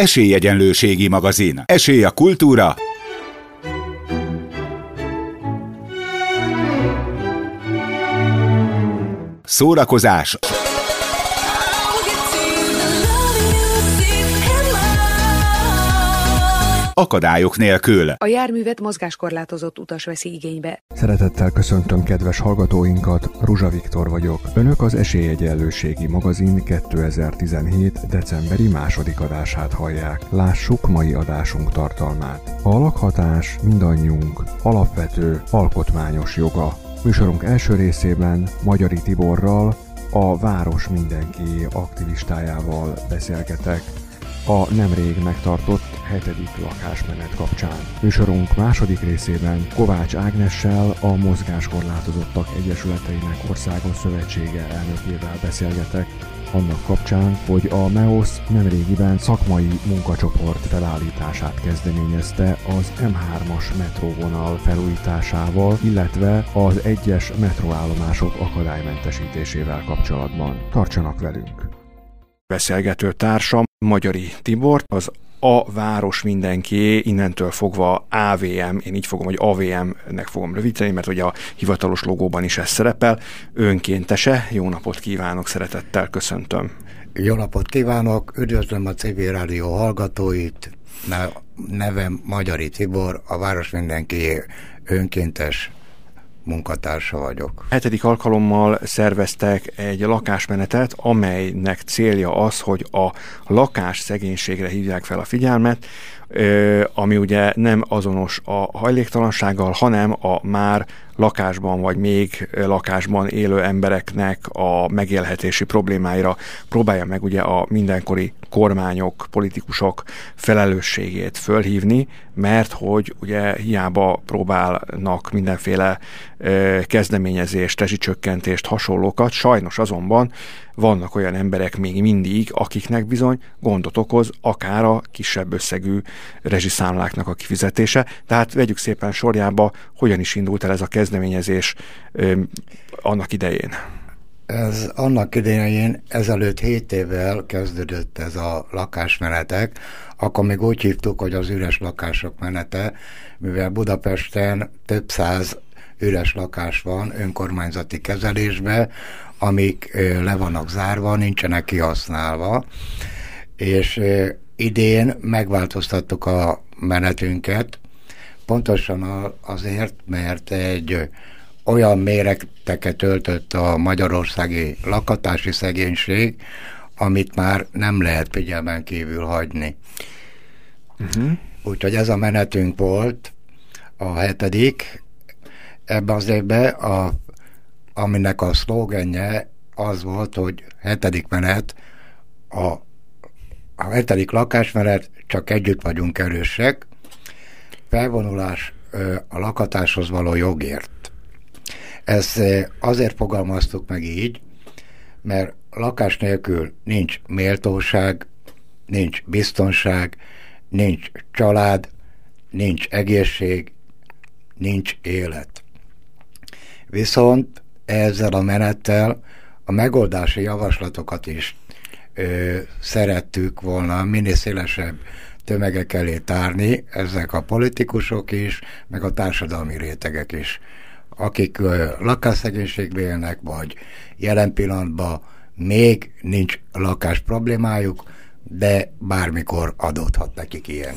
Esélyegyenlőségi magazin. Esély a kultúra. Szórakozás. Akadályok nélkül. A járművet mozgáskorlátozott utas veszi igénybe. Szeretettel köszöntöm kedves hallgatóinkat, Ruzsa Viktor vagyok. Önök az Esélyegyenlőségi magazin 2017. decemberi második adását hallják. Lássuk mai adásunk tartalmát. A lakhatás mindannyiunk alapvető, alkotmányos joga. Műsorunk első részében Magyari Tiborral, a Város Mindenki aktivistájával beszélgetek a nemrég megtartott hetedik lakásmenet kapcsán. Műsorunk második részében Kovács Ágnessel, a Mozgáskorlátozottak Egyesületeinek Országos Szövetsége elnökével beszélgetek, annak kapcsán, hogy a MEOS nemrégiben szakmai munkacsoport felállítását kezdeményezte az M3-as metróvonal felújításával, illetve az egyes metróállomások akadálymentesítésével kapcsolatban. Tartsanak velünk! Beszélgető társam Magyari Tibor, az a város mindenki, innentől fogva AVM, én így fogom, hogy AVM-nek fogom rövidíteni, mert ugye a hivatalos logóban is ez szerepel. Önkéntese, jó napot kívánok, szeretettel köszöntöm. Jó napot kívánok, üdvözlöm a civil rádió hallgatóit, nevem Magyari Tibor, a város mindenki önkéntes munkatársa vagyok. Hetedik alkalommal szerveztek egy lakásmenetet, amelynek célja az, hogy a lakás szegénységre hívják fel a figyelmet, ami ugye nem azonos a hajléktalansággal, hanem a már lakásban vagy még lakásban élő embereknek a megélhetési problémáira próbálja meg ugye a mindenkori kormányok, politikusok felelősségét fölhívni, mert hogy ugye hiába próbálnak mindenféle kezdeményezést, rezsicsökkentést, hasonlókat, sajnos azonban vannak olyan emberek még mindig, akiknek bizony gondot okoz akár a kisebb összegű rezsiszámláknak a kifizetése. Tehát vegyük szépen sorjába, hogyan is indult el ez a kezdeményezés annak idején. Ez annak idején ezelőtt 7 évvel kezdődött ez a lakásmenetek, akkor még úgy hívtuk, hogy az üres lakások menete, mivel Budapesten több száz üres lakás van önkormányzati kezelésbe, amik le vannak zárva, nincsenek kihasználva, és idén megváltoztattuk a menetünket, pontosan azért, mert egy olyan méreteket öltött a magyarországi lakatási szegénység, amit már nem lehet figyelmen kívül hagyni. Uh-huh. Úgyhogy ez a menetünk volt, a hetedik. Ebben az évben, a, aminek a szlogenje az volt, hogy hetedik menet, a, a hetedik lakásmenet, csak együtt vagyunk erősek, felvonulás a lakatáshoz való jogért. Ezt azért fogalmaztuk meg így, mert lakás nélkül nincs méltóság, nincs biztonság, nincs család, nincs egészség, nincs élet. Viszont ezzel a menettel a megoldási javaslatokat is ö, szerettük volna minél szélesebb tömegek elé tárni, ezek a politikusok is, meg a társadalmi rétegek is akik lakásszegénységben élnek, vagy jelen pillanatban még nincs lakás problémájuk, de bármikor adódhat nekik ilyen.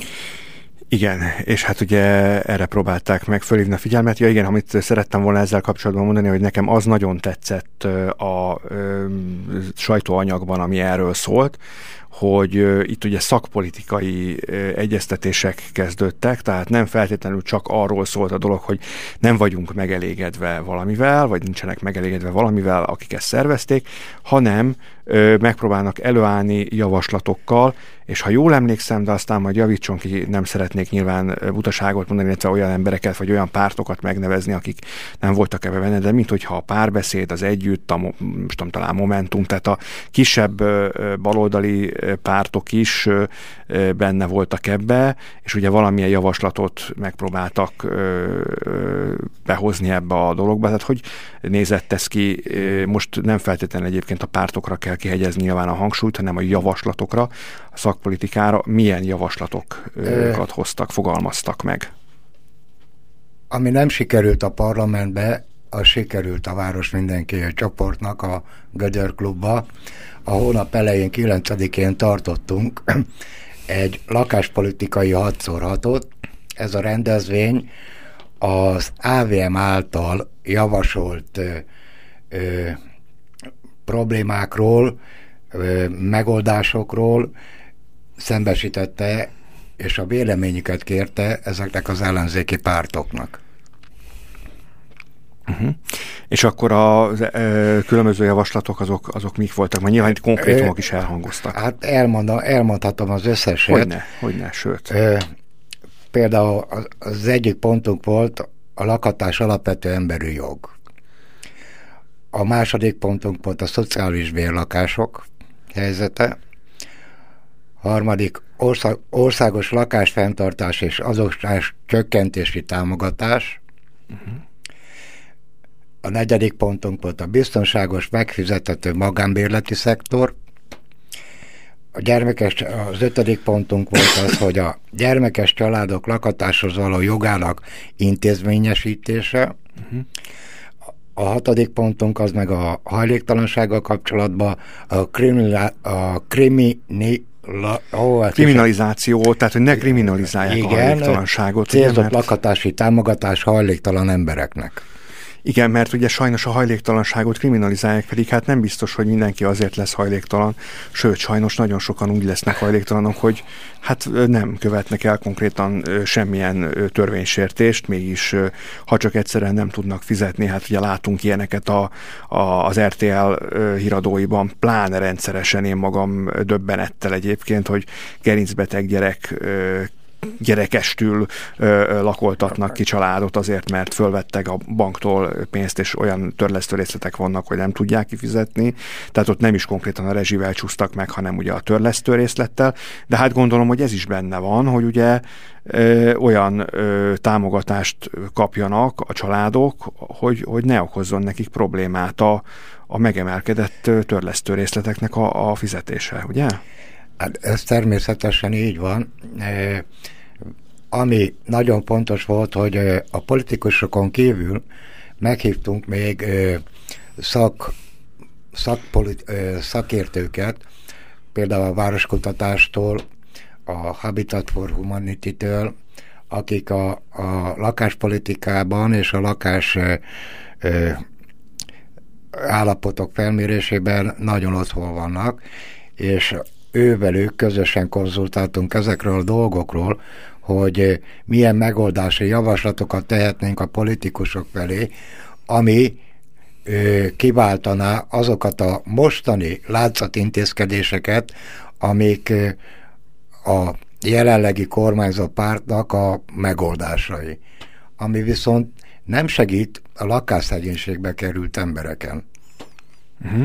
Igen, és hát ugye erre próbálták meg fölhívni a figyelmet. Ja igen, amit szerettem volna ezzel kapcsolatban mondani, hogy nekem az nagyon tetszett a, a sajtóanyagban, ami erről szólt, hogy itt ugye szakpolitikai egyeztetések kezdődtek, tehát nem feltétlenül csak arról szólt a dolog, hogy nem vagyunk megelégedve valamivel, vagy nincsenek megelégedve valamivel, akik ezt szervezték, hanem megpróbálnak előállni javaslatokkal, és ha jól emlékszem, de aztán majd javítson ki, nem szeretnék nyilván butaságot mondani, illetve olyan embereket, vagy olyan pártokat megnevezni, akik nem voltak ebbe benne, de mint hogyha a párbeszéd, az együtt, a, most tudom, talán Momentum, tehát a kisebb baloldali pártok is benne voltak ebbe, és ugye valamilyen javaslatot megpróbáltak behozni ebbe a dologba. Tehát hogy nézett ez ki? Most nem feltétlenül egyébként a pártokra kell kihegyezni nyilván a hangsúlyt, hanem a javaslatokra, a szakpolitikára. Milyen javaslatokat hoztak, fogalmaztak meg? Ami nem sikerült a parlamentbe, az sikerült a Város Mindenki csoportnak, a Gödör Klubba. A hónap elején, 9-én tartottunk egy lakáspolitikai 6 6 Ez a rendezvény az AVM által javasolt ö, ö, problémákról, ö, megoldásokról szembesítette, és a véleményüket kérte ezeknek az ellenzéki pártoknak. Uh-huh. És akkor a e, különböző javaslatok azok, azok mik voltak? Mert nyilván itt konkrétumok is elhangoztak. Hát elmondom, elmondhatom az összeset. Hogyne, hogyne, sőt. E, például az egyik pontunk volt a lakatás alapvető emberi jog. A második pontunk volt a szociális bérlakások helyzete. A harmadik ország, országos lakásfenntartás és azokás csökkentési támogatás. Uh-huh a negyedik pontunk volt a biztonságos, megfizethető magánbérleti szektor. A gyermekes, az ötödik pontunk volt az, hogy a gyermekes családok lakatáshoz való jogának intézményesítése. Uh-huh. A hatodik pontunk az meg a hajléktalansággal kapcsolatban a, kriminal, a krimini, La, ó, Kriminalizáció, tehát hogy ne kriminalizálják igen, a hajléktalanságot. Célzott mert... lakhatási támogatás hajléktalan embereknek. Igen, mert ugye sajnos a hajléktalanságot kriminalizálják, pedig hát nem biztos, hogy mindenki azért lesz hajléktalan, sőt, sajnos nagyon sokan úgy lesznek hajléktalanok, hogy hát nem követnek el konkrétan semmilyen törvénysértést, mégis ha csak egyszerűen nem tudnak fizetni, hát ugye látunk ilyeneket a, a, az RTL híradóiban, pláne rendszeresen én magam döbbenettel egyébként, hogy gerincbeteg gyerek gyerekestül ö, lakoltatnak ki családot azért, mert fölvettek a banktól pénzt, és olyan törlesztő részletek vannak, hogy nem tudják kifizetni. Tehát ott nem is konkrétan a rezsivel csúsztak meg, hanem ugye a törlesztő részlettel. De hát gondolom, hogy ez is benne van, hogy ugye ö, olyan ö, támogatást kapjanak a családok, hogy, hogy ne okozzon nekik problémát a, a megemelkedett törlesztő részleteknek a, a fizetése, ugye? Hát ez természetesen így van. E, ami nagyon fontos volt, hogy a politikusokon kívül meghívtunk még e, szak, szakpolit, e, szakértőket, például a Városkutatástól, a Habitat for Humanity-től, akik a, a lakáspolitikában és a lakás ö, állapotok felmérésében nagyon otthon vannak, és ővelük közösen konzultáltunk ezekről a dolgokról, hogy eh, milyen megoldási javaslatokat tehetnénk a politikusok felé, ami eh, kiváltaná azokat a mostani látszatintézkedéseket, amik eh, a jelenlegi kormányzó pártnak a megoldásai. Ami viszont nem segít a lakásszegénységbe került embereken. Uh-huh.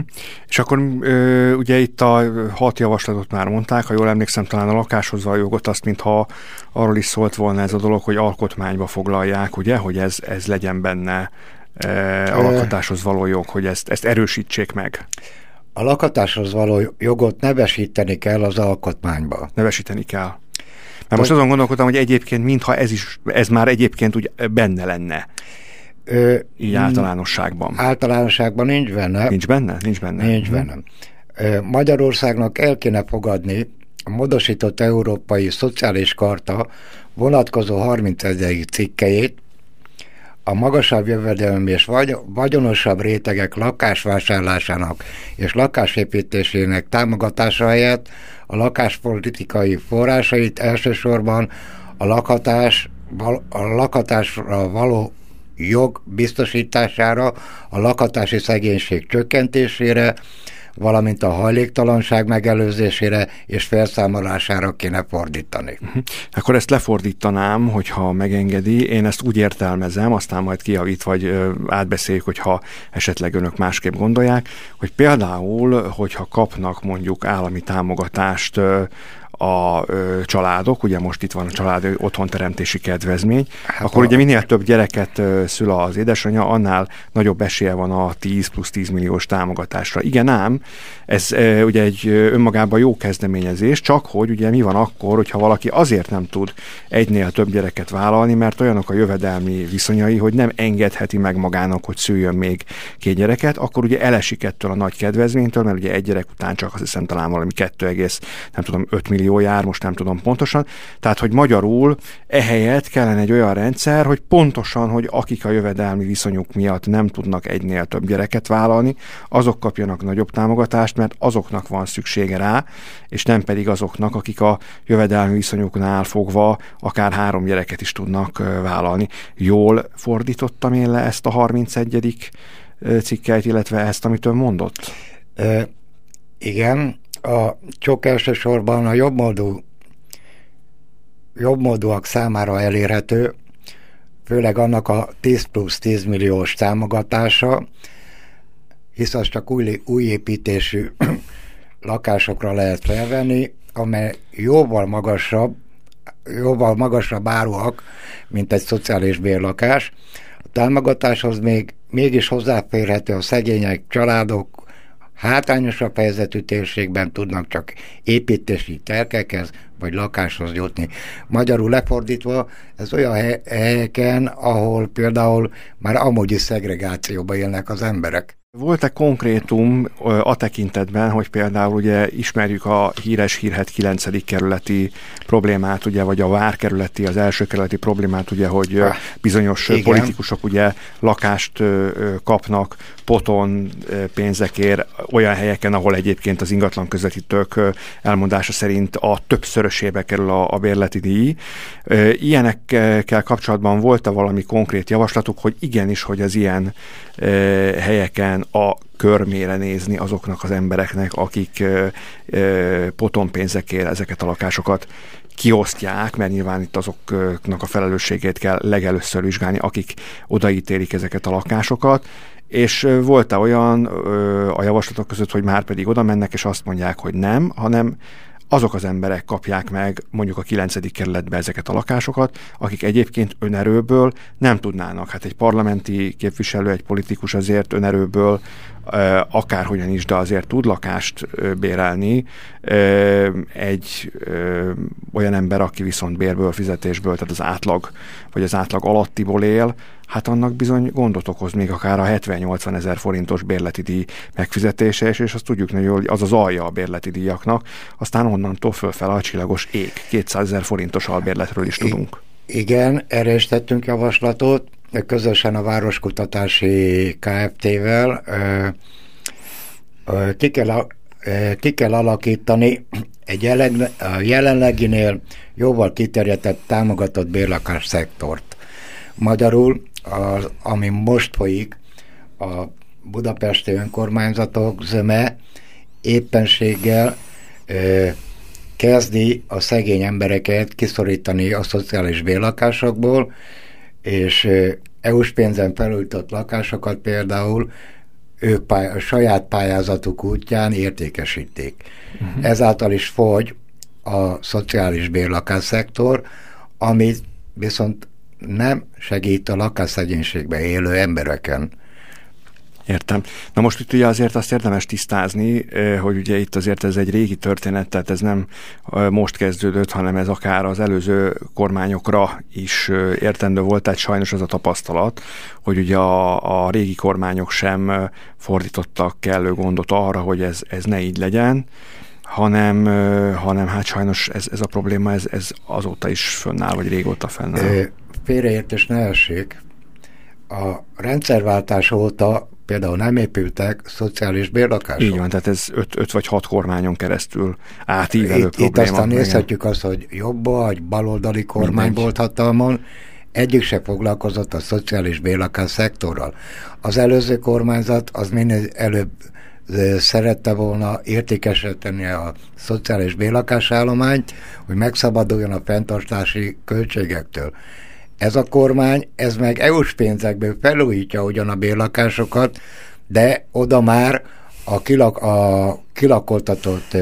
És akkor ö, ugye itt a hat javaslatot már mondták, ha jól emlékszem, talán a lakáshoz a jogot azt, mintha arról is szólt volna ez a dolog, hogy alkotmányba foglalják, ugye, hogy ez, ez legyen benne e, a lakhatáshoz való jog, hogy ezt, ezt erősítsék meg. A lakhatáshoz való jogot nevesíteni kell az alkotmányba. Nevesíteni kell. Mert most azon gondolkodtam, hogy egyébként mintha ez is, ez már egyébként úgy benne lenne. Ö, Így általánosságban. Általánosságban nincs benne. Nincs benne? Nincs benne. Nincs benne. Ö, Magyarországnak el kéne fogadni a módosított Európai Szociális Karta vonatkozó 31. cikkeit, a magasabb jövedelem és vagy, vagyonosabb rétegek lakásvásárlásának és lakásépítésének támogatása helyett a lakáspolitikai forrásait elsősorban a lakhatás, a lakhatásra való jog biztosítására, a lakhatási szegénység csökkentésére, valamint a hajléktalanság megelőzésére és felszámolására kéne fordítani. Uh-huh. Akkor ezt lefordítanám, hogyha megengedi. Én ezt úgy értelmezem, aztán majd kiavít, vagy átbeszéljük, hogyha esetleg önök másképp gondolják, hogy például, hogyha kapnak mondjuk állami támogatást a ö, családok, ugye most itt van a család otthonteremtési kedvezmény, hát akkor a... ugye minél több gyereket ö, szül az édesanyja, annál nagyobb esélye van a 10 plusz 10 milliós támogatásra. Igen ám, ez ö, ugye egy önmagában jó kezdeményezés, csak hogy ugye mi van akkor, hogyha valaki azért nem tud egynél több gyereket vállalni, mert olyanok a jövedelmi viszonyai, hogy nem engedheti meg magának, hogy szüljön még két gyereket, akkor ugye elesik ettől a nagy kedvezménytől, mert ugye egy gyerek után csak azt hiszem talán valami 2, nem tudom, 5 millió millió jár, most nem tudom pontosan. Tehát, hogy magyarul ehelyett kellene egy olyan rendszer, hogy pontosan, hogy akik a jövedelmi viszonyuk miatt nem tudnak egynél több gyereket vállalni, azok kapjanak nagyobb támogatást, mert azoknak van szüksége rá, és nem pedig azoknak, akik a jövedelmi viszonyuknál fogva akár három gyereket is tudnak vállalni. Jól fordítottam én le ezt a 31. cikkeit, illetve ezt, amit ön mondott? E, igen, a csak elsősorban a jobbmódú jobbmódúak számára elérhető, főleg annak a 10 plusz 10 milliós támogatása, hisz az csak új, új építésű lakásokra lehet felvenni, amely jóval magasabb, jóval magasabb áruak, mint egy szociális bérlakás. A támogatáshoz még mégis hozzáférhető a szegények, családok, hátrányosabb helyzetű térségben tudnak csak építési terkekhez vagy lakáshoz jutni. Magyarul lefordítva, ez olyan helyeken, ahol például már amúgy is szegregációba élnek az emberek. Volt-e konkrétum a tekintetben, hogy például ugye ismerjük a híres hírhet 9. kerületi problémát, ugye, vagy a várkerületi, az első kerületi problémát, ugye, hogy ah, bizonyos igen. politikusok ugye lakást kapnak poton pénzekért olyan helyeken, ahol egyébként az ingatlan közvetítők elmondása szerint a többszörösébe kerül a, a bérleti díj. Ilyenekkel kapcsolatban volt-e valami konkrét javaslatuk, hogy igenis, hogy az ilyen helyeken a körmére nézni azoknak az embereknek, akik potonpénzekért ezeket a lakásokat kiosztják, mert nyilván itt azoknak a felelősségét kell legelőször vizsgálni, akik odaítélik ezeket a lakásokat, és volt-e olyan a javaslatok között, hogy már pedig oda mennek, és azt mondják, hogy nem, hanem azok az emberek kapják meg mondjuk a 9. kerületbe ezeket a lakásokat, akik egyébként önerőből nem tudnának. Hát egy parlamenti képviselő, egy politikus azért önerőből akárhogyan is, de azért tud lakást bérelni egy olyan ember, aki viszont bérből, fizetésből, tehát az átlag, vagy az átlag alattiból él, hát annak bizony gondot okoz még akár a 70-80 ezer forintos bérleti díj megfizetése, és, és azt tudjuk nagyon hogy az az alja a bérleti díjaknak, aztán onnantól fölfel a csillagos ég. 200 ezer forintos albérletről is tudunk. Igen, erre is tettünk javaslatot, közösen a Városkutatási Kft-vel ki kell, ki kell alakítani egy jelen, a jelenleginél jóval kiterjedtebb támogatott bérlakás szektort. Magyarul, az, ami most folyik, a budapesti önkormányzatok zöme éppenséggel ö, kezdi a szegény embereket kiszorítani a szociális bérlakásokból, és EU-s pénzen felújított lakásokat például ők pály- a saját pályázatuk útján értékesítik. Uh-huh. Ezáltal is fogy a szociális bérlakásszektor, ami viszont nem segít a lakásszegénységbe élő embereken. Értem. Na most itt ugye azért azt érdemes tisztázni, hogy ugye itt azért ez egy régi történet, tehát ez nem most kezdődött, hanem ez akár az előző kormányokra is értendő volt, tehát sajnos az a tapasztalat, hogy ugye a, a régi kormányok sem fordítottak kellő gondot arra, hogy ez, ez ne így legyen, hanem, hanem hát sajnos ez, ez a probléma ez, ez azóta is fönnáll, vagy régóta fennáll. Félreértés ne essék. A rendszerváltás óta például nem épültek szociális bérlakások. Így van, tehát ez öt, öt vagy hat kormányon keresztül átívelő itt, probléma. Itt aztán nézhetjük azt, hogy jobb vagy baloldali kormány volt hatalmon, egyik se foglalkozott a szociális bérlakás szektorral. Az előző kormányzat az minél előbb szerette volna értékesíteni a szociális bérlakásállományt, hogy megszabaduljon a fenntartási költségektől. Ez a kormány, ez meg EU-s pénzekből felújítja ugyan a bérlakásokat, de oda már a, kilak, a kilakoltatott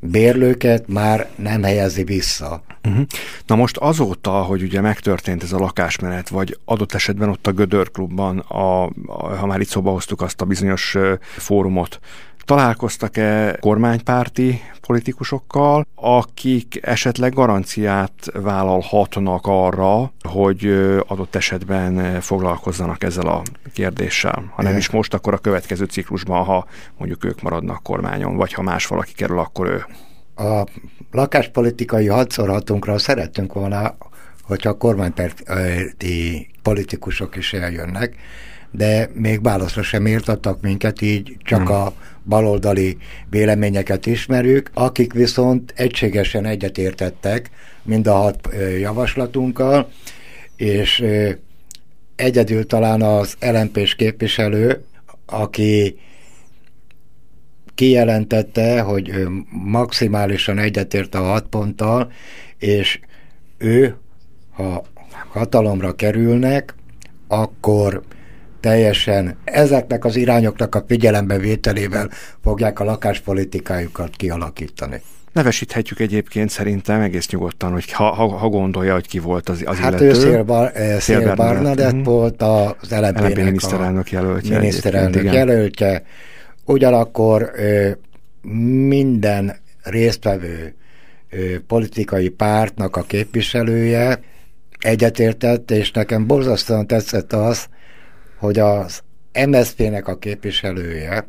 bérlőket már nem helyezi vissza. Uh-huh. Na most azóta, hogy ugye megtörtént ez a lakásmenet, vagy adott esetben ott a Gödör klubban, a, a, ha már itt szóba hoztuk azt a bizonyos fórumot, Találkoztak-e kormánypárti politikusokkal, akik esetleg garanciát vállalhatnak arra, hogy adott esetben foglalkozzanak ezzel a kérdéssel? Ha nem is most, akkor a következő ciklusban, ha mondjuk ők maradnak kormányon, vagy ha más valaki kerül, akkor ő. A lakáspolitikai hadszorhatunkra szerettünk volna, hogyha a kormánypárti politikusok is eljönnek, de még válaszra sem értattak minket, így csak hmm. a baloldali véleményeket ismerjük, akik viszont egységesen egyetértettek mind a hat javaslatunkkal, és egyedül talán az lmp képviselő, aki kijelentette, hogy ő maximálisan egyetért a hat ponttal, és ő, ha hatalomra kerülnek, akkor teljesen ezeknek az irányoknak a figyelembevételével fogják a lakáspolitikájukat kialakítani. Nevesíthetjük egyébként szerintem egész nyugodtan, hogy ha, ha, ha gondolja, hogy ki volt az, az hát illető. ő Szél, Bar, eh, Szél Barnadett uh-huh. volt az lmp miniszterelnök jelöltje. Miniszterelnök jelöltje. Ugyanakkor minden résztvevő politikai pártnak a képviselője egyetértett, és nekem borzasztóan tetszett az, hogy az MSZP-nek a képviselője,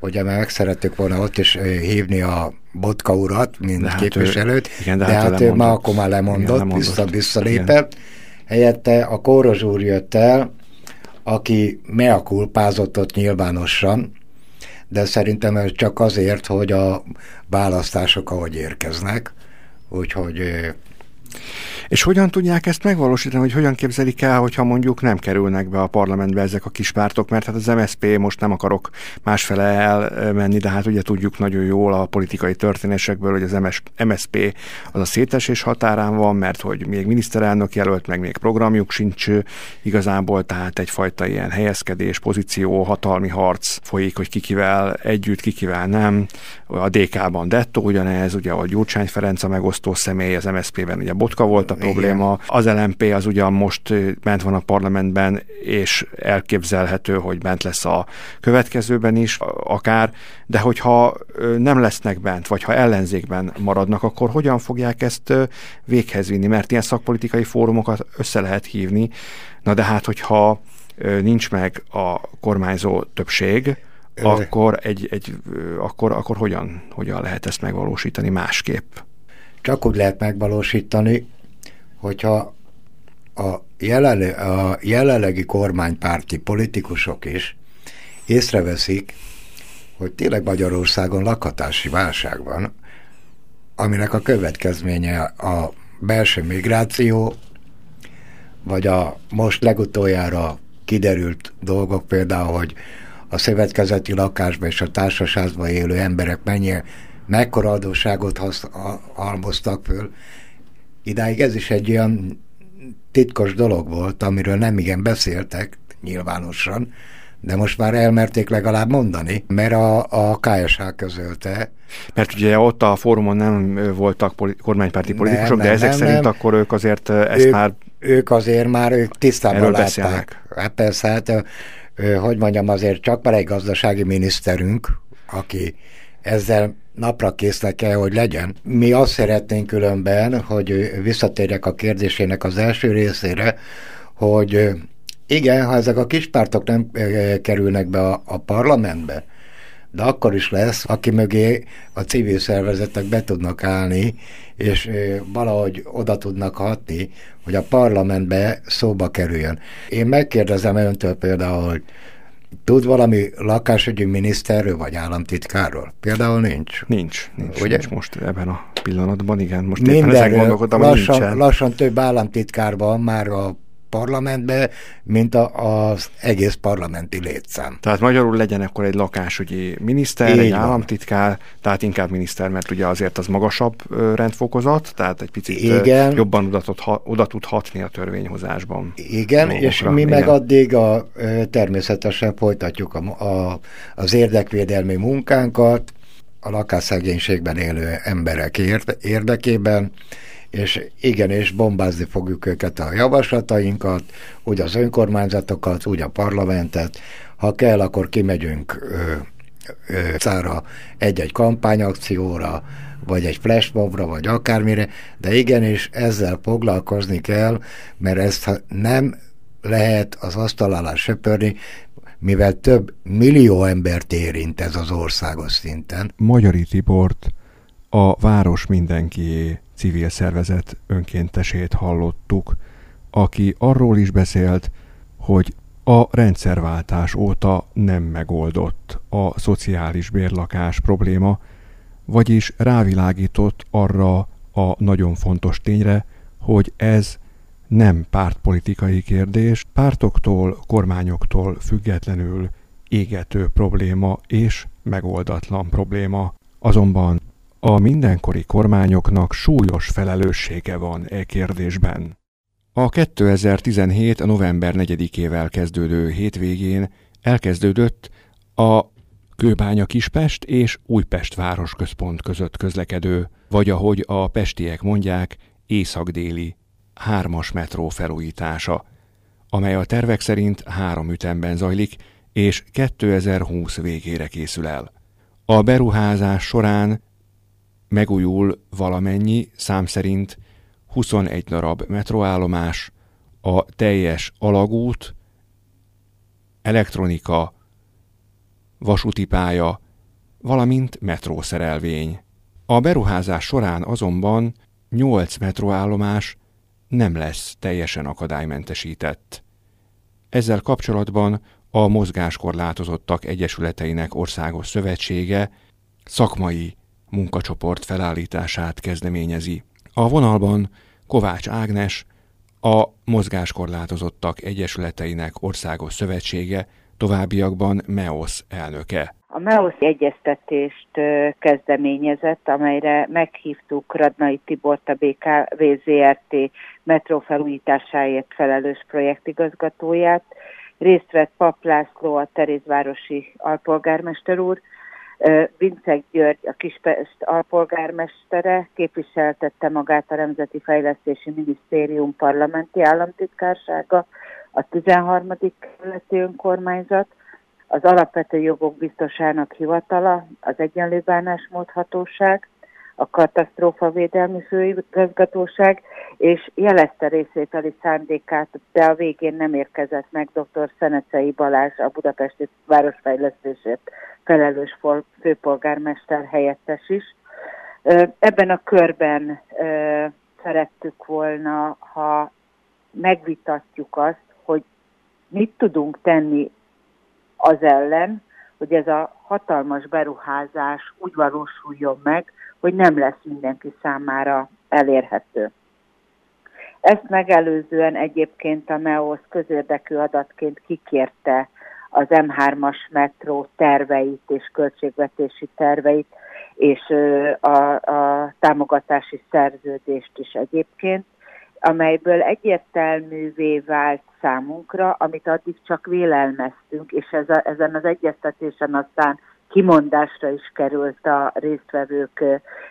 ugye meg szerettük volna ott is hívni a Botka urat, mint de hát képviselőt, ő, igen, de, de hát, hát ő már akkor már lemondott, igen, vissza, visszalépett. Helyette a Kóros úr jött el, aki meakulpázott ott nyilvánosan, de szerintem ez csak azért, hogy a választások ahogy érkeznek, úgyhogy és hogyan tudják ezt megvalósítani, hogy hogyan képzelik el, hogyha mondjuk nem kerülnek be a parlamentbe ezek a kis pártok, mert hát az MSP most nem akarok másfele elmenni, de hát ugye tudjuk nagyon jól a politikai történésekből, hogy az MS, MSP az a szétesés határán van, mert hogy még miniszterelnök jelölt, meg még programjuk sincs igazából, tehát egyfajta ilyen helyezkedés, pozíció, hatalmi harc folyik, hogy kikivel együtt, kikivel nem. A DK-ban Detto ugyanez, ugye a Gyurcsány Ferenc a megosztó személy, az MSZP-ben ugye Botka volt a probléma. Igen. Az LMP az ugyan most bent van a parlamentben, és elképzelhető, hogy bent lesz a következőben is akár, de hogyha nem lesznek bent, vagy ha ellenzékben maradnak, akkor hogyan fogják ezt véghez vinni? Mert ilyen szakpolitikai fórumokat össze lehet hívni, na de hát, hogyha nincs meg a kormányzó többség, akkor, egy, egy, akkor, akkor hogyan, hogyan lehet ezt megvalósítani másképp? Csak úgy lehet megvalósítani, hogyha a, jelenle, a jelenlegi kormánypárti politikusok is észreveszik, hogy tényleg Magyarországon lakhatási válság van, aminek a következménye a belső migráció, vagy a most legutoljára kiderült dolgok, például, hogy a szövetkezeti lakásban és a társaságban élő emberek mennyi, mekkora adósságot halmoztak föl, Idáig ez is egy olyan titkos dolog volt, amiről nem igen beszéltek nyilvánosan, de most már elmerték legalább mondani, mert a, a KSH közölte. Mert ugye ott a fórumon nem voltak poli- kormánymárti politikusok, nem, de ezek nem, szerint nem. akkor ők azért ezt ők, már... Ők azért már ők tisztában látták. Beszélnek. Hát persze, hát hogy mondjam, azért csak már egy gazdasági miniszterünk, aki ezzel napra késznek kell, hogy legyen. Mi azt szeretnénk különben, hogy visszatérjek a kérdésének az első részére, hogy igen, ha ezek a kis pártok nem kerülnek be a, a parlamentbe, de akkor is lesz, aki mögé a civil szervezetek be tudnak állni, és valahogy oda tudnak hatni, hogy a parlamentbe szóba kerüljön. Én megkérdezem öntől például, hogy Tud valami lakásügyi miniszterről vagy államtitkárról? Például nincs. Nincs, nincs, Ugye? nincs most ebben a pillanatban, igen. Most Mindenről, éppen ezen gondolkodtam, lassan, lassan több államtitkárban már a parlamentbe, mint a, az egész parlamenti létszám. Tehát magyarul legyen akkor egy lakásügyi miniszter, Így egy van. államtitkár, tehát inkább miniszter, mert ugye azért az magasabb rendfokozat, tehát egy picit Igen. jobban oda tud, oda tud hatni a törvényhozásban. Igen, dolgokra. és mi Igen. meg addig a, természetesen folytatjuk a, a, az érdekvédelmi munkánkat, a lakásszegénységben élő emberek érdekében, és igenis bombázni fogjuk őket a javaslatainkat, úgy az önkormányzatokat, úgy a parlamentet. Ha kell, akkor kimegyünk szára egy-egy kampányakcióra, vagy egy flashmobra, vagy akármire, de igenis ezzel foglalkozni kell, mert ezt nem lehet az asztal alá söpörni, mivel több millió embert érint ez az országos szinten. Magyari Tibort a Város Mindenkié civil szervezet önkéntesét hallottuk, aki arról is beszélt, hogy a rendszerváltás óta nem megoldott a szociális bérlakás probléma, vagyis rávilágított arra a nagyon fontos tényre, hogy ez nem pártpolitikai kérdés, pártoktól, kormányoktól függetlenül égető probléma és megoldatlan probléma. Azonban a mindenkori kormányoknak súlyos felelőssége van e kérdésben. A 2017. november 4-ével kezdődő hétvégén elkezdődött a Kőbánya Kispest és Újpest városközpont között közlekedő, vagy ahogy a pestiek mondják, észak-déli hármas metró felújítása, amely a tervek szerint három ütemben zajlik, és 2020 végére készül el. A beruházás során megújul valamennyi, szám szerint 21 darab metroállomás, a teljes alagút, elektronika, vasúti pálya, valamint metrószerelvény. A beruházás során azonban 8 metroállomás nem lesz teljesen akadálymentesített. Ezzel kapcsolatban a Mozgáskorlátozottak Egyesületeinek Országos Szövetsége szakmai munkacsoport felállítását kezdeményezi. A vonalban Kovács Ágnes, a Mozgáskorlátozottak Egyesületeinek Országos Szövetsége, továbbiakban MEOS elnöke. A MEOS egyeztetést kezdeményezett, amelyre meghívtuk Radnai Tibort, a BKV metró felújításáért felelős projektigazgatóját. Részt vett Pap László, a Terézvárosi alpolgármester úr, Vincek György, a Kispest alpolgármestere képviseltette magát a Nemzeti Fejlesztési Minisztérium parlamenti államtitkársága, a 13. kerületi önkormányzat, az alapvető jogok biztosának hivatala, az egyenlő a katasztrófavédelmi főigazgatóság, és jelezte részvételi szándékát, de a végén nem érkezett meg dr. Szenecei Balázs, a budapesti városfejlesztésért felelős főpolgármester helyettes is. Ebben a körben szerettük volna, ha megvitatjuk azt, hogy mit tudunk tenni az ellen, hogy ez a hatalmas beruházás úgy valósuljon meg, hogy nem lesz mindenki számára elérhető. Ezt megelőzően egyébként a MEOS közérdekű adatként kikérte az M3-as metró terveit és költségvetési terveit, és a, a támogatási szerződést is egyébként, amelyből egyértelművé vált számunkra, amit addig csak vélelmeztünk, és ez a, ezen az egyeztetésen aztán kimondásra is került a résztvevők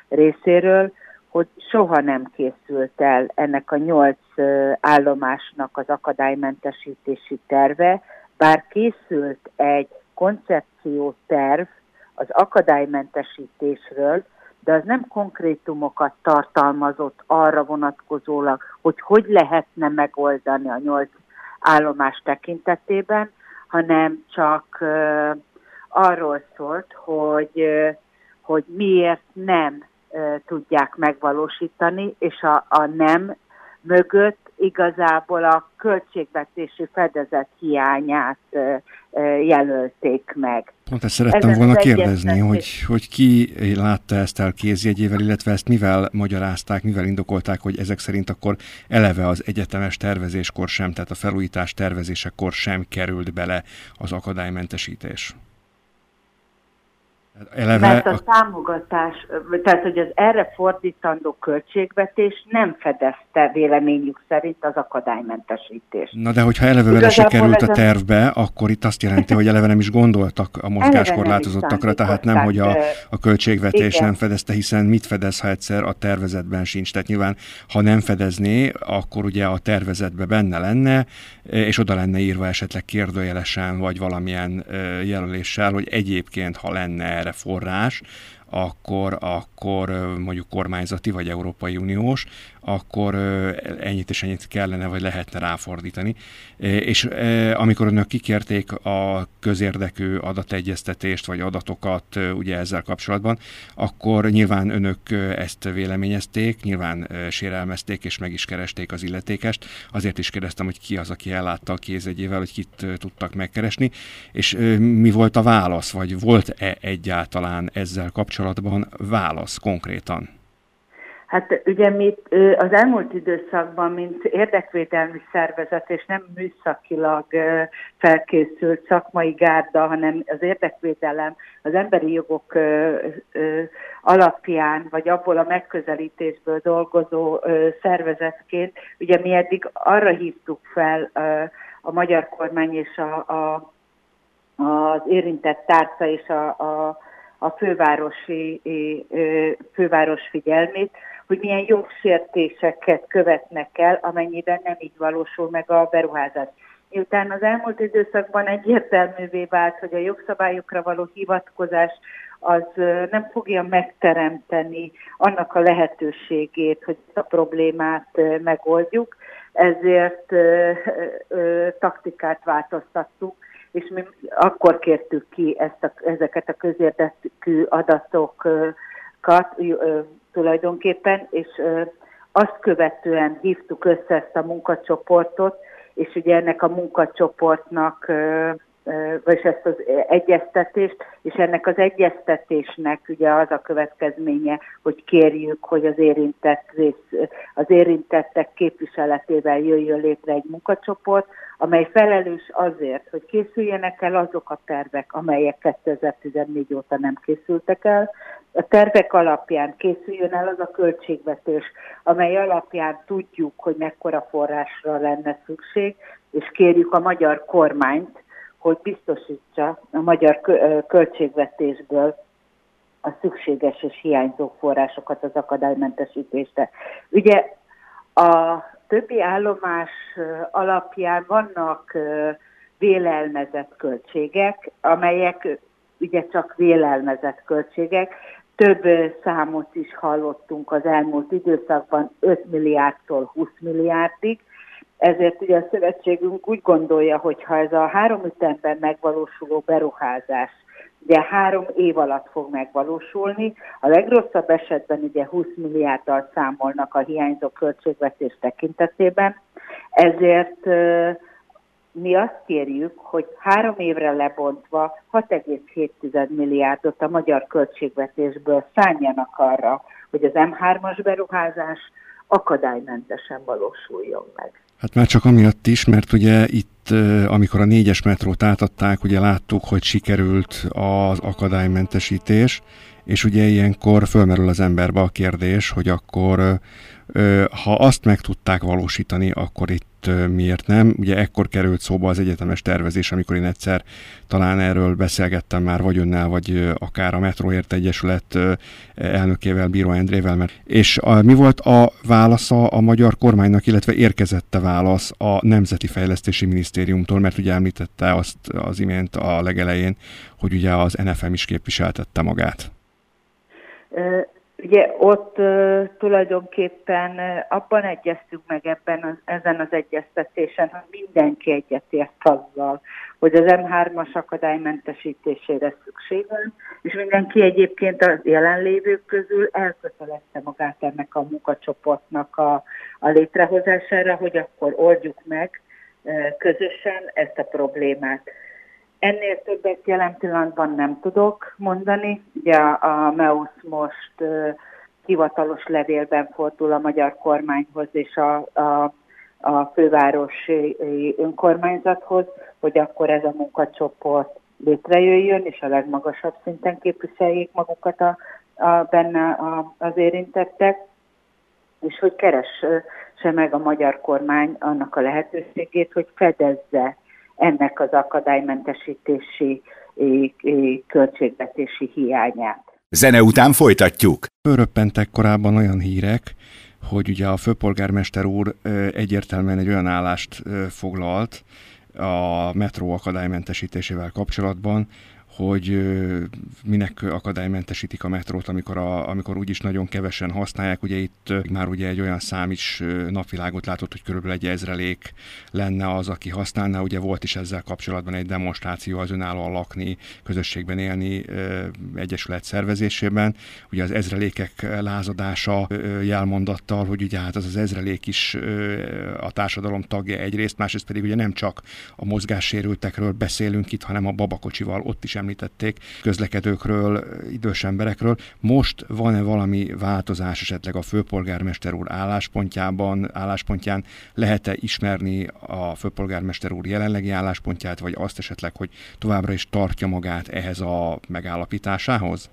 részéről, hogy soha nem készült el ennek a nyolc állomásnak az akadálymentesítési terve, bár készült egy koncepcióterv az akadálymentesítésről, de az nem konkrétumokat tartalmazott arra vonatkozólag, hogy hogy lehetne megoldani a nyolc állomás tekintetében, hanem csak arról szólt, hogy, hogy miért nem tudják megvalósítani, és a, a nem mögött igazából a költségvetési fedezet hiányát jelölték meg. Pont ezt szerettem Ez volna kérdezni, hogy, hogy ki látta ezt el kézjegyével, illetve ezt mivel magyarázták, mivel indokolták, hogy ezek szerint akkor eleve az egyetemes tervezéskor sem, tehát a felújítás tervezésekor sem került bele az akadálymentesítés. Eleve Mert a, a támogatás, tehát hogy az erre fordítandó költségvetés nem fedezte véleményük szerint az akadálymentesítést. Na de hogyha eleve vele se került a tervbe, akkor itt azt jelenti, hogy eleve nem is gondoltak a mozgáskorlátozottakra, tehát nem, hogy a, a költségvetés igen. nem fedezte, hiszen mit fedez, ha egyszer a tervezetben sincs. Tehát nyilván, ha nem fedezné, akkor ugye a tervezetbe benne lenne, és oda lenne írva esetleg kérdőjelesen, vagy valamilyen jelöléssel, hogy egyébként, ha lenne erre forrás, akkor, akkor mondjuk kormányzati vagy Európai Uniós, akkor ennyit és ennyit kellene vagy lehetne ráfordítani. És amikor önök kikérték a közérdekű adategyeztetést vagy adatokat ugye ezzel kapcsolatban, akkor nyilván önök ezt véleményezték, nyilván sérelmezték és meg is keresték az illetékest. Azért is kérdeztem, hogy ki az, aki ellátta a kézegyével, hogy kit tudtak megkeresni, és mi volt a válasz, vagy volt-e egyáltalán ezzel kapcsolatban válasz konkrétan? Hát ugye mi az elmúlt időszakban, mint érdekvédelmi szervezet, és nem műszakilag felkészült szakmai gárda, hanem az érdekvédelem az emberi jogok alapján, vagy abból a megközelítésből dolgozó szervezetként, ugye mi eddig arra hívtuk fel a magyar kormány és a, a, az érintett tárca és a, a a fővárosi főváros figyelmét, hogy milyen jogsértéseket követnek el, amennyiben nem így valósul meg a beruházás. Miután az elmúlt időszakban egyértelművé vált, hogy a jogszabályokra való hivatkozás az nem fogja megteremteni annak a lehetőségét, hogy a problémát megoldjuk, ezért taktikát változtattuk, és mi akkor kértük ki ezt a, ezeket a közérdekű adatokat tulajdonképpen, és azt követően hívtuk össze ezt a munkacsoportot, és ugye ennek a munkacsoportnak vagy ezt az egyeztetést, és ennek az egyeztetésnek ugye az a következménye, hogy kérjük, hogy az, érintett rész, az érintettek képviseletével jöjjön létre egy munkacsoport, amely felelős azért, hogy készüljenek el azok a tervek, amelyek 2014 óta nem készültek el, a tervek alapján készüljön el az a költségvetés, amely alapján tudjuk, hogy mekkora forrásra lenne szükség, és kérjük a magyar kormányt, hogy biztosítsa a magyar költségvetésből a szükséges és hiányzó forrásokat az akadálymentesítésre. Ugye a többi állomás alapján vannak vélelmezett költségek, amelyek ugye csak vélelmezett költségek. Több számot is hallottunk az elmúlt időszakban, 5 milliárdtól 20 milliárdig, ezért ugye a szövetségünk úgy gondolja, hogy ha ez a három ütemben megvalósuló beruházás ugye három év alatt fog megvalósulni, a legrosszabb esetben ugye 20 milliárddal számolnak a hiányzó költségvetés tekintetében, ezért mi azt kérjük, hogy három évre lebontva 6,7 milliárdot a magyar költségvetésből szálljanak arra, hogy az M3-as beruházás akadálymentesen valósuljon meg. Hát már csak amiatt is, mert ugye itt, amikor a négyes metrót átadták, ugye láttuk, hogy sikerült az akadálymentesítés, és ugye ilyenkor fölmerül az emberbe a kérdés, hogy akkor ha azt meg tudták valósítani, akkor itt miért nem. Ugye ekkor került szóba az egyetemes tervezés, amikor én egyszer talán erről beszélgettem már vagy önnel, vagy akár a Metroért Egyesület elnökével, Bíró Endrével. Mert, és a, mi volt a válasza a magyar kormánynak, illetve érkezette válasz a Nemzeti Fejlesztési Minisztériumtól, mert ugye említette azt az imént a legelején, hogy ugye az NFM is képviseltette magát. Ugye ott tulajdonképpen abban egyeztünk meg ebben az, ezen az egyeztetésen, hogy mindenki egyetért azzal, hogy az M3-as akadálymentesítésére szükség van, és mindenki egyébként a jelenlévők közül elkötelezte magát ennek a munkacsoportnak a, a létrehozására, hogy akkor oldjuk meg közösen ezt a problémát. Ennél többet jelen pillanatban nem tudok mondani. Ugye a MEUS most hivatalos levélben fordul a magyar kormányhoz és a, a, a fővárosi önkormányzathoz, hogy akkor ez a munkacsoport létrejöjjön, és a legmagasabb szinten képviseljék magukat a, a, benne a, az érintettek, és hogy keresse meg a magyar kormány annak a lehetőségét, hogy fedezze ennek az akadálymentesítési költségvetési hiányát. Zene után folytatjuk. Öröppentek korábban olyan hírek, hogy ugye a főpolgármester úr egyértelműen egy olyan állást foglalt a metró akadálymentesítésével kapcsolatban, hogy minek akadálymentesítik a metrót, amikor, a, amikor úgyis nagyon kevesen használják. Ugye itt már ugye egy olyan szám is napvilágot látott, hogy körülbelül egy ezrelék lenne az, aki használna. Ugye volt is ezzel kapcsolatban egy demonstráció az önállóan lakni, közösségben élni egyesület szervezésében. Ugye az ezrelékek lázadása jelmondattal, hogy ugye hát az az ezrelék is a társadalom tagja egyrészt, másrészt pedig ugye nem csak a mozgássérültekről beszélünk itt, hanem a babakocsival ott is említették, közlekedőkről, idős emberekről. Most van-e valami változás esetleg a főpolgármester úr álláspontjában, álláspontján? Lehet-e ismerni a főpolgármester úr jelenlegi álláspontját, vagy azt esetleg, hogy továbbra is tartja magát ehhez a megállapításához?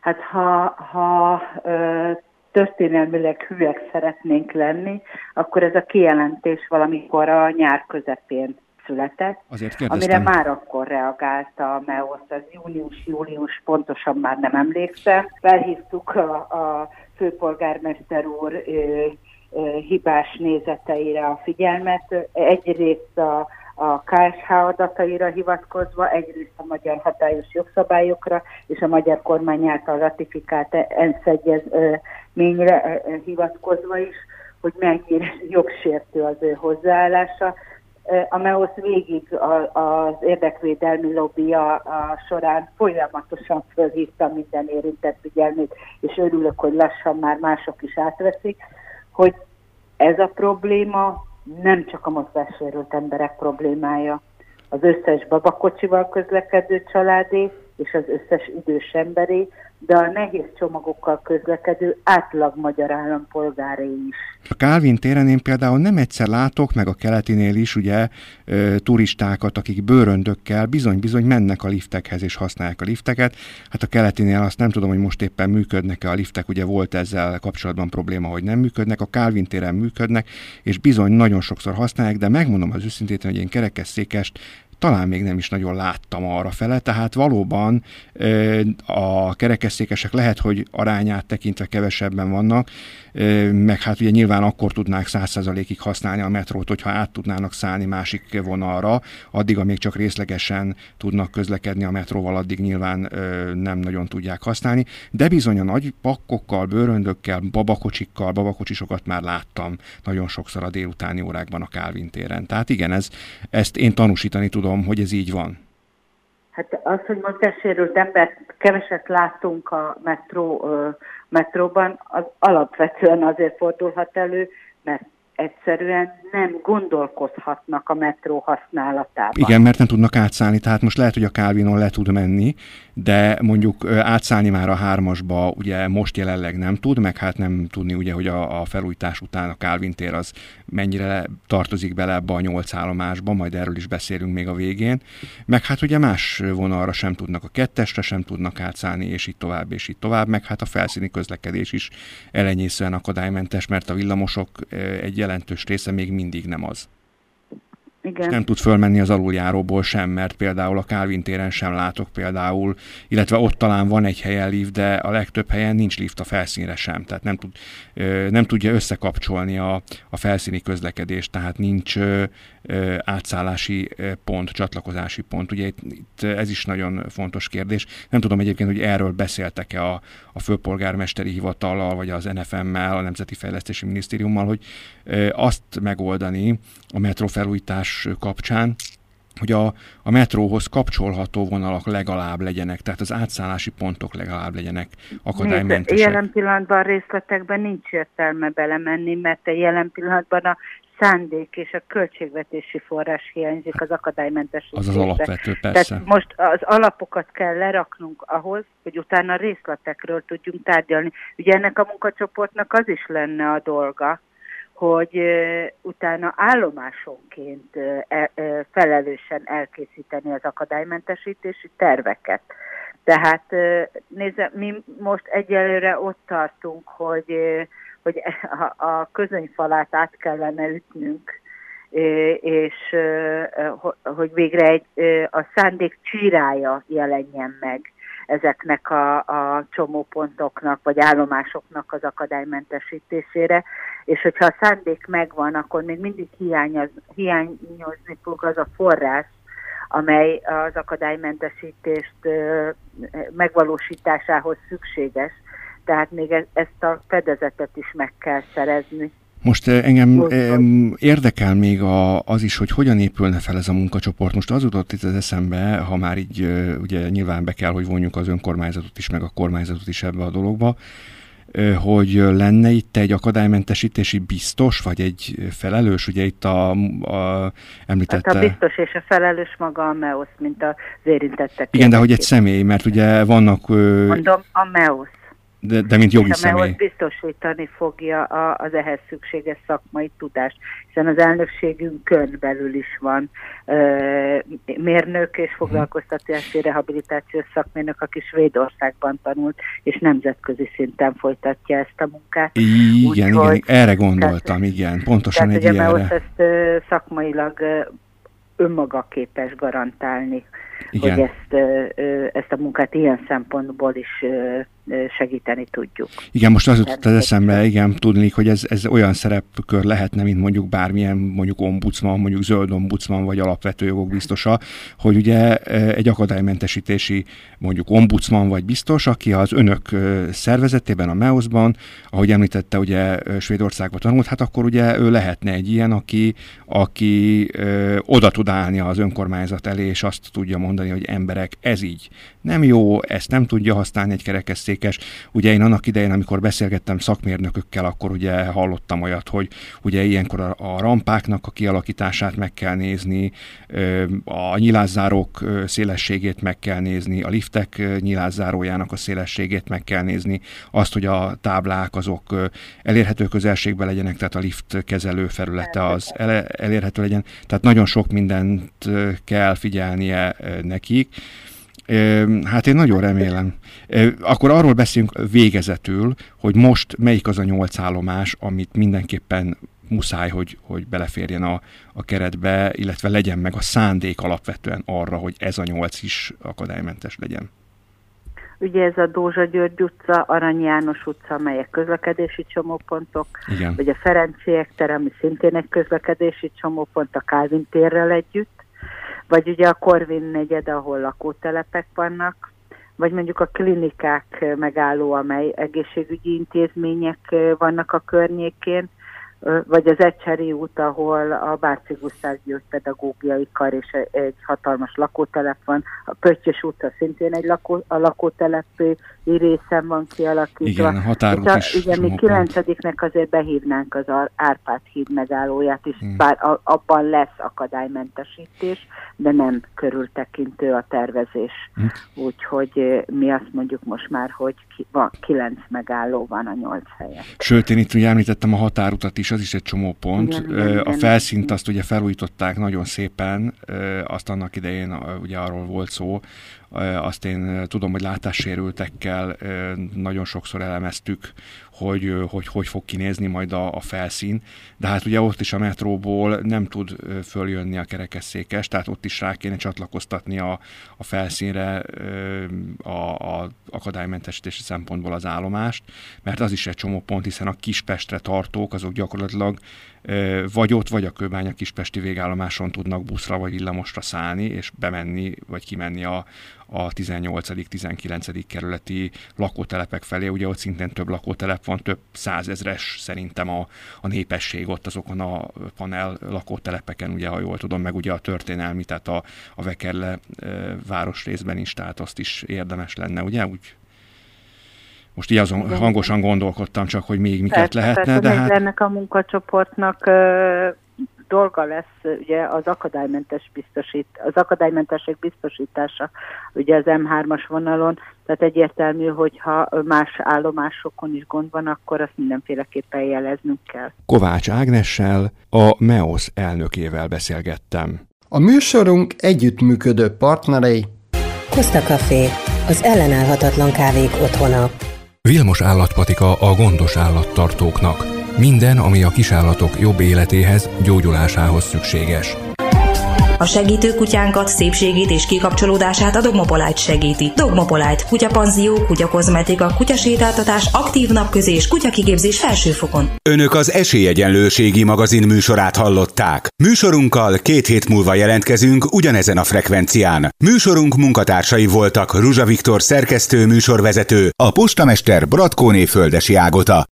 Hát ha, ha ö, történelmileg hülyek szeretnénk lenni, akkor ez a kijelentés valamikor a nyár közepén született, Azért amire már akkor reagálta a MEOSZ, az június-július, pontosan már nem emlékszem. Felhívtuk a, a főpolgármester úr ö, ö, hibás nézeteire a figyelmet. Egyrészt a, a KSH adataira hivatkozva, egyrészt a magyar hatályos jogszabályokra és a magyar kormány által ratifikált ENSZ egyezményre hivatkozva is, hogy mennyire jogsértő az ő hozzáállása a MEOSZ végig az érdekvédelmi lobby a, a során folyamatosan fölhívta minden érintett figyelmét, és örülök, hogy lassan már mások is átveszik, hogy ez a probléma nem csak a mozgássérült emberek problémája. Az összes babakocsival közlekedő családé és az összes idős emberé, de a nehéz csomagokkal közlekedő átlag magyar állampolgáré is. A Kálvin téren én például nem egyszer látok, meg a keletinél is ugye turistákat, akik bőröndökkel bizony-bizony mennek a liftekhez és használják a lifteket. Hát a keletinél azt nem tudom, hogy most éppen működnek-e a liftek, ugye volt ezzel kapcsolatban probléma, hogy nem működnek, a Kálvin téren működnek, és bizony nagyon sokszor használják, de megmondom az őszintén, hogy én kerekesszékest talán még nem is nagyon láttam arra fele, tehát valóban a kerekesszékesek lehet, hogy arányát tekintve kevesebben vannak, meg hát ugye nyilván akkor tudnák százszerzalékig használni a metrót, hogyha át tudnának szállni másik vonalra, addig, amíg csak részlegesen tudnak közlekedni a metróval, addig nyilván nem nagyon tudják használni, de bizony a nagy pakkokkal, bőröndökkel, babakocsikkal, babakocsisokat már láttam nagyon sokszor a délutáni órákban a Kálvin téren. Tehát igen, ez, ezt én tanúsítani tudom, hogy ez így van. Hát az, hogy mozgássérült embert keveset látunk a metró, metróban, az alapvetően azért fordulhat elő, mert egyszerűen nem gondolkozhatnak a metró használatában. Igen, mert nem tudnak átszállni, tehát most lehet, hogy a Calvinon le tud menni, de mondjuk átszállni már a hármasba ugye most jelenleg nem tud, meg hát nem tudni ugye, hogy a, a felújítás után a Calvin tér az mennyire tartozik bele ebbe a nyolc állomásba, majd erről is beszélünk még a végén, meg hát ugye más vonalra sem tudnak, a kettesre sem tudnak átszállni, és így tovább, és így tovább, meg hát a felszíni közlekedés is elenyészően akadálymentes, mert a villamosok egy jelentős része még mindig nem az. Igen. nem tud fölmenni az aluljáróból sem, mert például a Calvin téren sem látok például, illetve ott talán van egy helyen lift, de a legtöbb helyen nincs lift a felszínre sem, tehát nem, tud, nem tudja összekapcsolni a, a felszíni közlekedést, tehát nincs átszállási pont, csatlakozási pont. Ugye itt, itt ez is nagyon fontos kérdés. Nem tudom egyébként, hogy erről beszéltek-e a, a főpolgármesteri hivatallal, vagy az NFM-mel, a Nemzeti Fejlesztési Minisztériummal, hogy azt megoldani a metró felújítás kapcsán, hogy a, a metróhoz kapcsolható vonalak legalább legyenek, tehát az átszállási pontok legalább legyenek akadálymentesek. Jelen pillanatban részletekben nincs értelme belemenni, mert a jelen pillanatban a szándék és a költségvetési forrás hiányzik az akadálymentesítésre. Az az alapvető, persze. Tehát most az alapokat kell leraknunk ahhoz, hogy utána részletekről tudjunk tárgyalni. Ugye ennek a munkacsoportnak az is lenne a dolga, hogy utána állomásonként e, felelősen elkészíteni az akadálymentesítési terveket. Tehát nézze, mi most egyelőre ott tartunk, hogy, hogy a közönyfalát át kellene ütnünk, és hogy végre egy, a szándék csírája jelenjen meg ezeknek a, a csomópontoknak vagy állomásoknak az akadálymentesítésére, és hogyha a szándék megvan, akkor még mindig hiányoz, hiányozni fog az a forrás, amely az akadálymentesítést megvalósításához szükséges. Tehát még e-, ezt a fedezetet is meg kell szerezni. Most engem érdekel még a, az is, hogy hogyan épülne fel ez a munkacsoport. Most az jutott itt az eszembe, ha már így ugye nyilván be kell, hogy vonjuk az önkormányzatot is, meg a kormányzatot is ebbe a dologba, hogy lenne itt egy akadálymentesítési biztos, vagy egy felelős, ugye itt a, a említette... Hát a biztos és a felelős maga a MEOS, mint az érintettek. Igen, de hogy egy személy, mert ugye vannak... Mondom, a MEOS. De, de mint jogi és személy. biztosítani fogja a, az ehhez szükséges szakmai tudást, hiszen az elnökségünkön belül is van ö, mérnök és foglalkoztatási rehabilitációs szakmérnök, aki Svédországban tanult, és nemzetközi szinten folytatja ezt a munkát. Igen, Úgy, igen, hogy, erre gondoltam, tehát, igen, pontosan tehát egy ugye, ilyenre. Mert ezt ö, szakmailag ö, önmaga képes garantálni, Igen. hogy ezt, ezt a munkát ilyen szempontból is segíteni tudjuk. Igen, most az jutott az eszembe, igen, tudni, hogy ez, ez olyan szerepkör lehetne, mint mondjuk bármilyen mondjuk ombudsman, mondjuk zöld ombudsman, vagy alapvető jogok biztosa, hogy ugye egy akadálymentesítési mondjuk ombudsman vagy biztos, aki az önök szervezetében, a MEOS-ban, ahogy említette, ugye Svédországban tanult, hát akkor ugye ő lehetne egy ilyen, aki, aki ö, oda tud állni az önkormányzat elé, és azt tudja mondani, hogy emberek, ez így nem jó, ezt nem tudja használni egy kerekesszék, értékes. Ugye én annak idején, amikor beszélgettem szakmérnökökkel, akkor ugye hallottam olyat, hogy ugye ilyenkor a, a rampáknak a kialakítását meg kell nézni, a nyilázárók szélességét meg kell nézni, a liftek nyilázárójának a szélességét meg kell nézni, azt, hogy a táblák azok elérhető közelségben legyenek, tehát a lift kezelő felülete az elérhető legyen. Tehát nagyon sok mindent kell figyelnie nekik. Hát én nagyon remélem. Akkor arról beszélünk végezetül, hogy most melyik az a nyolc állomás, amit mindenképpen muszáj, hogy, hogy beleférjen a, a keretbe, illetve legyen meg a szándék alapvetően arra, hogy ez a nyolc is akadálymentes legyen. Ugye ez a Dózsa György utca, Arany János utca, melyek közlekedési csomópontok, Igen. vagy a Ferenciek tere, ami szintén egy közlekedési csomópont a Kálvin térrel együtt, vagy ugye a Korvin negyed, ahol lakótelepek vannak, vagy mondjuk a klinikák megálló, amely egészségügyi intézmények vannak a környékén, vagy az Ecseri út, ahol a Bárci Gusztáv pedagógiai kar és egy hatalmas lakótelep van. A Pöttyös utca szintén egy lakó, a lakótelepi részen van kialakítva. Igen, a határút a, is. Igen, mi kilencediknek azért behívnánk az Árpád híd megállóját is, hmm. bár a, abban lesz akadálymentesítés, de nem körültekintő a tervezés. Hmm. Úgyhogy mi azt mondjuk most már, hogy ki, van, kilenc megálló van a nyolc helyen. Sőt, én itt ugye említettem a határutat is, az is egy csomó pont. Igen, igen, a felszínt azt ugye felújították nagyon szépen, azt annak idején ugye arról volt szó, azt én tudom, hogy látássérültekkel nagyon sokszor elemeztük, hogy hogy, hogy fog kinézni majd a, a felszín, de hát ugye ott is a metróból nem tud följönni a kerekesszékes, tehát ott is rá kéne csatlakoztatni a, a felszínre a, a akadálymentesítési szempontból az állomást, mert az is egy csomó pont, hiszen a Kispestre tartók, azok gyakorlatilag vagy ott, vagy a Kőbánya Kispesti végállomáson tudnak buszra vagy villamosra szállni, és bemenni, vagy kimenni a, a 18.-19. kerületi lakótelepek felé. Ugye ott szintén több lakótelep van, több százezres szerintem a, a népesség ott azokon a panel lakótelepeken, ugye, ha jól tudom, meg ugye a történelmi, tehát a, a Vekerle e, városrészben is, tehát azt is érdemes lenne, ugye, úgy most így azon hangosan gondolkodtam csak, hogy még miket persze, lehetne. Persze, de hát... ennek a munkacsoportnak ö, dolga lesz ugye az akadálymentes biztosít, az akadálymentesség biztosítása ugye az M3-as vonalon, tehát egyértelmű, hogyha más állomásokon is gond van, akkor azt mindenféleképpen jeleznünk kell. Kovács Ágnessel, a MEOS elnökével beszélgettem. A műsorunk együttműködő partnerei Costa Café, az ellenállhatatlan kávék otthona. Vilmos állatpatika a gondos állattartóknak. Minden, ami a kisállatok jobb életéhez, gyógyulásához szükséges. A segítő kutyánkat, szépségét és kikapcsolódását a Dogmopolite segíti. Dogmopolite, kutyapanzió, kutyakozmetika, kutyasétáltatás, aktív napközés, kutyakigépzés felsőfokon. Önök az Esélyegyenlőségi magazin műsorát hallották. Műsorunkkal két hét múlva jelentkezünk ugyanezen a frekvencián. Műsorunk munkatársai voltak Ruzsa Viktor szerkesztő műsorvezető, a postamester Bratkóné Földesi Ágota.